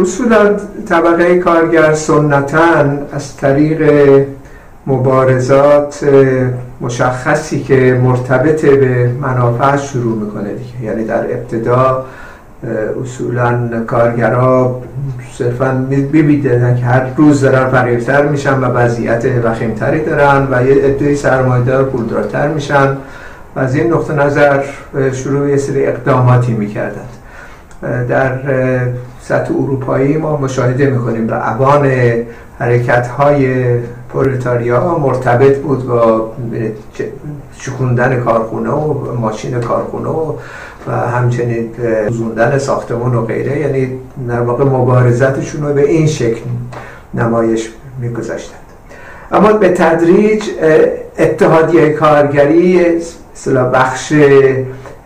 اصولا طبقه کارگر سنتا از طریق مبارزات مشخصی که مرتبط به منافع شروع می‌کنه دیگه. یعنی در ابتدا اصولا کارگرها صرفا میبیدن که هر روز دارن فقیرتر میشن و وضعیت وخیمتری دارن و یه عده سرمایدار پولدارتر میشن. و از این نقطه نظر شروع یه سری اقداماتی می‌کردن. در سطح اروپایی ما مشاهده می‌کنیم. و اوان حرکت های پرولتاریا مرتبط بود با شکوندن کارخونه و ماشین کارخونه و و همچنین زوندن ساختمون و غیره. یعنی در واقع مبارزتشون رو به این شکل نمایش میگذاشتند. اما به تدریج اتحادیه کارگری بخش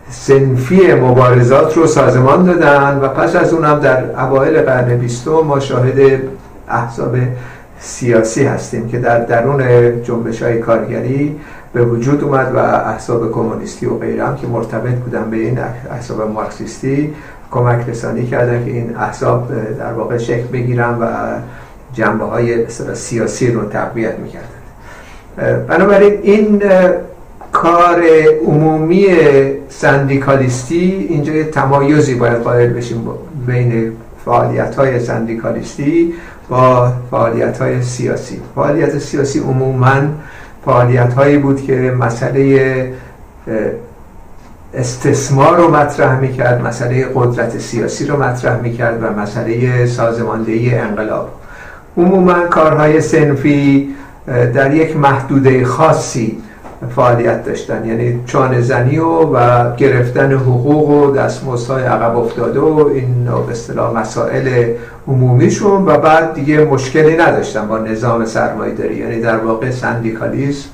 سنفی مبارزات رو سازمان دادن و پس از اونم در اوایل قرن بیستم ما شاهد احزاب سیاسی هستیم که در درون جنبش های کارگری به وجود اومد و احزاب کمونیستی و غیره که مرتبط بودن به این احزاب مارکسیستی کمک رسانی کردن که این احزاب در واقع شکل بگیرن و جنبه های سیاسی رو تقویت می‌کردن. بنابراین این کار عمومی سندیکالیستی اینجا یه تمایزی باید قائل بشیم بین فعالیت های سندیکالیستی با فعالیت های سیاسی. فعالیت سیاسی عموما فعالیت هایی بود که مسئله استثمار رو مطرح می‌کرد مسئله قدرت سیاسی رو مطرح می‌کرد و مسئله سازماندهی انقلاب. عموما کارهای سنفی در یک محدوده خاصی فعالیت داشتن. یعنی چانه زنی و, و گرفتن حقوق و دستمزدهای عقب افتاده و این به اصطلاح مسائل عمومیشون و بعد دیگه مشکلی نداشتن با نظام سرمایه‌داری. یعنی در واقع سندیکالیسم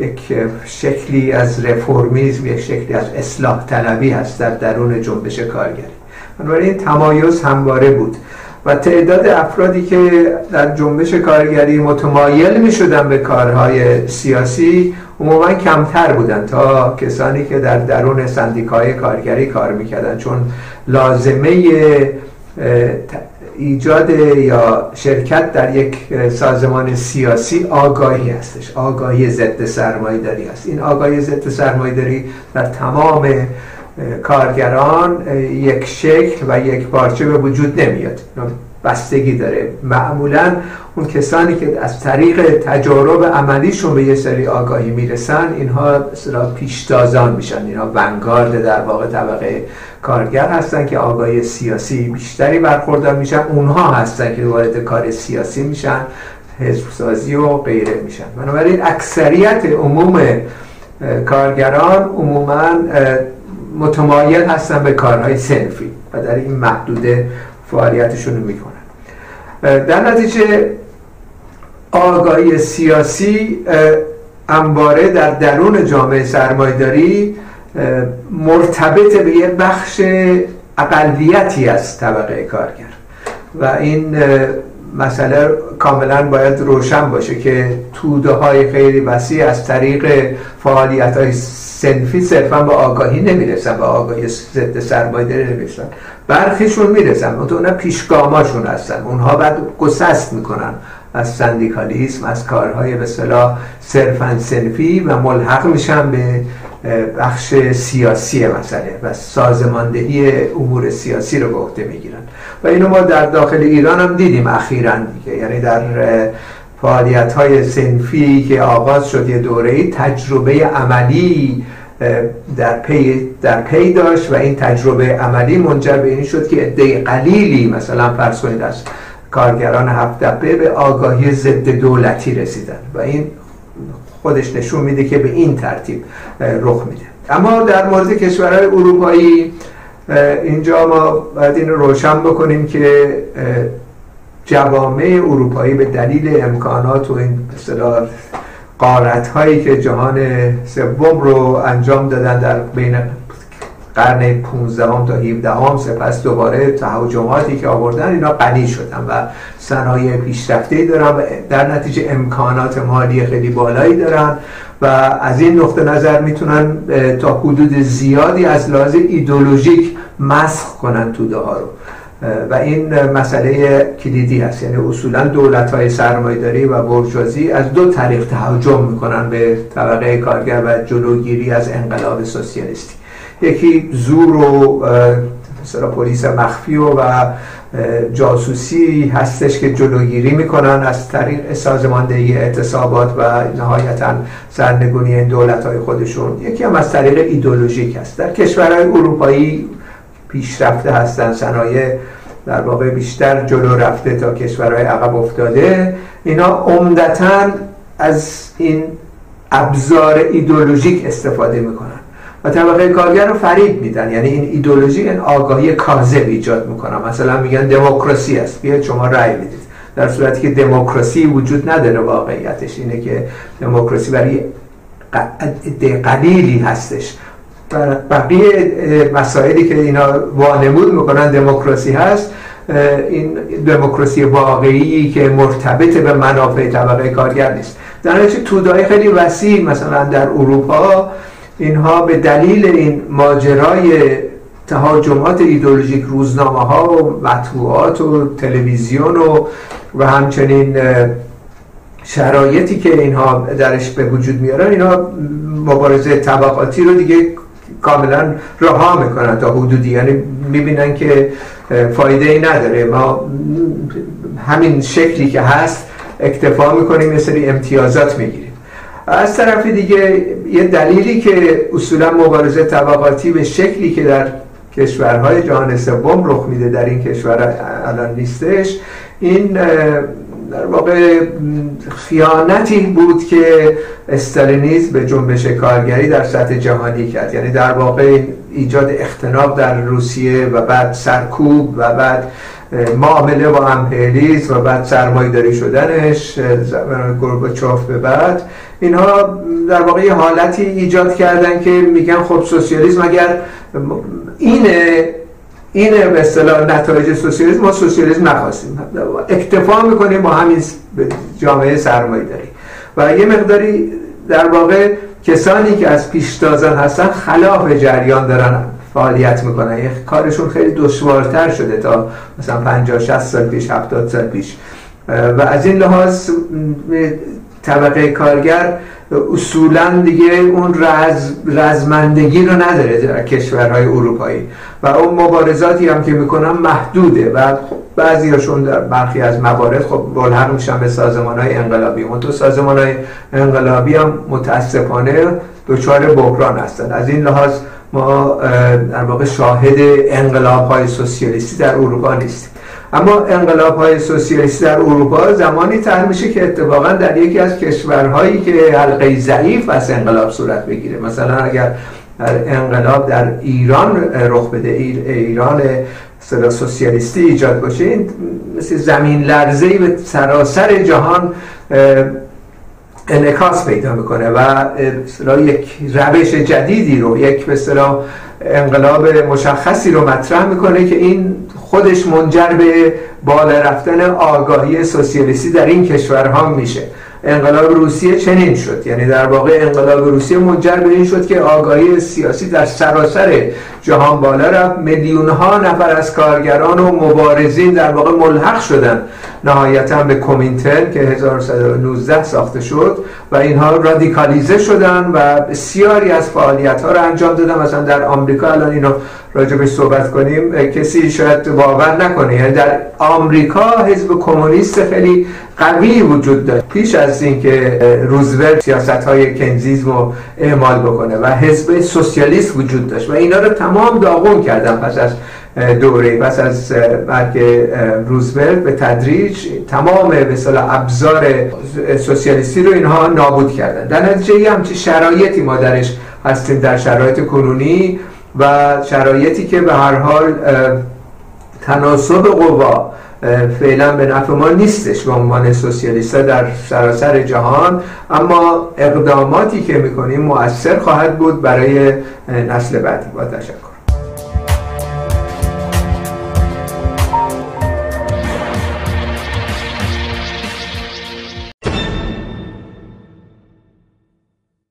یک شکلی از رفرمیزم یک شکلی از اصلاح طلبی هست در درون جنبش کارگری. بنابراین تمایز همواره بود. و تعداد افرادی که در جنبش کارگری متمایل می شدن به کارهای سیاسی عموما کمتر بودن تا کسانی که در درون سندیکای کارگری کار می‌کردن. چون لازمه ایجاد یا شرکت در یک سازمان سیاسی آگاهی هستش آگاهی ضد سرمایه داری است این آگاهی ضد سرمایه داری در تمام کارگران یک شکل و یک پارچه به وجود نمیاد. بستگی داره. معمولا اون کسانی که از طریق تجارب عملیشون به یه سری آگاهی می‌رسن اینها مثلا پیشتازان میشن. اینها ونگارد در واقع طبقه کارگر هستن که آگاهی سیاسی بیشتری برخوردار میشن. اونها هستن که وارد کار سیاسی میشن حزب سازی و غیره میشن. بنابراین اکثریت عموم کارگران عموما متمایل هستن به کارهای سنفی و در این محدوده فعالیتشون رو می‌کنن. در نتیجه آگاهی سیاسی انباره در درون جامعه سرمایداری مرتبط به یه بخش اقلیتی از طبقه کارگر و این مسئله کاملا باید روشن باشه که توده های خیلی وسیع از طریق فعالیت های سنفی صرفا به آگاهی نمی‌رسن به آگاهی ضد سرمایه‌داری نمی‌رسن. برخیشون می‌رسن اونها پیشگاماشون هستن. اونها بعد گسست می‌کنن از سندیکالیسم از کارهای به صلاح صرفا سنفی و ملحق میشن به بخش سیاسی مسئله و سازماندهی امور سیاسی رو به عهده می‌گیرن. و اینو ما در داخل ایران هم دیدیم اخیرا دیگه. یعنی در فعالیت های سنفی که آغاز شد یه دوره تجربه عملی در پی, در پی داشت و این تجربه عملی منجر به این شد که عده قلیلی مثلا فرض کنید از کارگران هفت به آگاهی ضد دولتی رسیدن. و این خودش نشون میده که به این ترتیب رخ میده. اما در مورد کشورهای اروپایی اینجا ما باید این رو روشن بکنیم که جوامع اروپایی به دلیل امکانات و این قارت هایی که جهان سوم رو انجام دادن در بین قرن 15 تا 17 هم سپس دوباره تهاجماتی که آوردن اینا غنی شدن و صنایع پیشرفته دارن و در نتیجه امکانات مالی خیلی بالایی دارن و از این نقطه نظر می‌تونن تا حدود زیادی از لحاظ ایدولوژیک مسخ کنن توده ها رو. و این مسئله کلیدی هست یعنی اصولا دولت های سرمایداری و برجوازی از دو طریق تهاجم می‌کنن به طبقه کارگر و جلوگیری از انقلاب سوسیالیستی. یکی زور و مثلا پلیس مخفی و, جاسوسی هستش که جلوگیری می‌کنن از طریق سازماندهی اعتصابات و نهایتا سرنگونی دولت های خودشون. یکی هم از طریق ایدولوژیک هست در کشورهای اروپایی پیشرفته هستن. صنایع در واقع بیشتر جلو رفته تا کشورهای عقب افتاده. اینا عمدتا از این ابزار ایدولوژیک استفاده می‌کنن. و طبقه کارگر رو فریب میدن. یعنی این ایدولوژی این آگاهی کاذب ایجاد می‌کنن. مثلا میگن دموکراسی است. بیاید شما رأی بدید. در صورتی که دموکراسی وجود نداره واقعیتش. اینه که دموکراسی برای قلیلی هستش. بقیه مسائلی که اینا وانمود می‌کنن دموکراسی هست. این دموکراسی واقعی که مرتبط به منافع طبقه کارگر نیست. در نتیجه تودای خیلی وسیع مثلا در اروپا اینها به دلیل این ماجرای تهاجمات ایدولوژیک روزنامه ها و مطبوعات و تلویزیون و و همچنین شرایطی که اینها درش به وجود میارن اینها مبارزه طبقاتی رو دیگه کاملا رها می‌کنن تا حدودی. یعنی می‌بینن که فایده ای نداره. ما همین شکلی که هست اکتفا می‌کنیم یه سری امتیازات می‌گیریم. از طرف دیگه یه دلیلی که اصولا مبارزه طبقاتی به شکلی که در کشورهای جهان سوم رخ میده در این کشور الان نیستش این در واقع خیانتی بود که استالینیزم به جنبش کارگری در سطح جهانی کرد. یعنی در واقع ایجاد اختناق در روسیه و بعد سرکوب و بعد معامله با امپریالیسم و بعد سرمایه‌داری شدنش زمان گورباچوف به بعد. اینها در واقع یه حالتی ایجاد کردن که میگن خب سوسیالیسم اگر اینه اینه به اصطلاح نتایج سوسیالیسم. ما سوسیالیسم نخواستیم. اکتفا می‌کنیم با همین جامعه سرمایه داری. و یه مقداری در واقع کسانی که از پیشتازان هستن خلاف جریان دارن فعالیت می‌کنن. کارشون خیلی دشوارتر شده تا مثلا 50 60 سال پیش 70 سال پیش. و از این لحاظ طبقه کارگر اصولا دیگه اون رز، رزمندگی رو نداره در کشورهای اروپایی. و اون مبارزاتی هم که می‌کنن محدوده و بعضی هاشون در برخی از موارد خب ملحق میشن به سازمان های انقلابی. اون تو سازمان های انقلابی هم متاسفانه دچار بحران هستن. از این لحاظ ما در واقع شاهد انقلاب های سوسیالیستی در اروپا نیستیم. اما انقلاب های سوسیالیستی در اروپا زمانی تر میشه که اتفاقا در یکی از کشورهایی که حلقه ضعیف از انقلاب صورت بگیره. مثلا اگر انقلاب در ایران رخ بده ایران سوسیالیستی ایجاد باشه این مثل زمین لرزه به سراسر جهان انعکاس پیدا می‌کنه و یک روش جدیدی رو یک به انقلاب مشخصی رو مطرح می‌کنه که این خودش منجر به بالا رفتن آگاهی سوسیالیستی در این کشورها میشه. انقلاب روسیه چنین شد. یعنی در واقع انقلاب روسیه منجر به این شد که آگاهی سیاسی در سراسر جهان بالا رفت. میلیون ها نفر از کارگران و مبارزین در واقع ملحق شدن. نهایتا به کومینترن که 1919 ساخته شد و اینها رادیکالیزه شدن و بسیاری از فعالیت ها رو انجام دادن. مثلا در آمریکا الان اینو راجع صحبت کنیم. کسی شاید باور نکنه. یعنی در آمریکا حزب کمونیست خیلی قوی وجود داشت پیش از اینکه روزولت سیاست های کنزیزم رو اعمال بکنه و حزب سوسیالیست وجود داشت و اینا رو تمام داغون کردن پس از دوره پس از مرگ روزولت به تدریج تمام به ابزار سوسیالیستی رو اینها نابود کردن. در نتیجه همچی شرایطی ما درش هستیم در شرایط کنونی و شرایطی که به هر حال تناسب قوا فعلا به نفع ما نیستش به عنوان سوسیالیست در سراسر جهان. اما اقداماتی که می‌کنیم مؤثر خواهد بود برای نسل بعدی. با تشکر.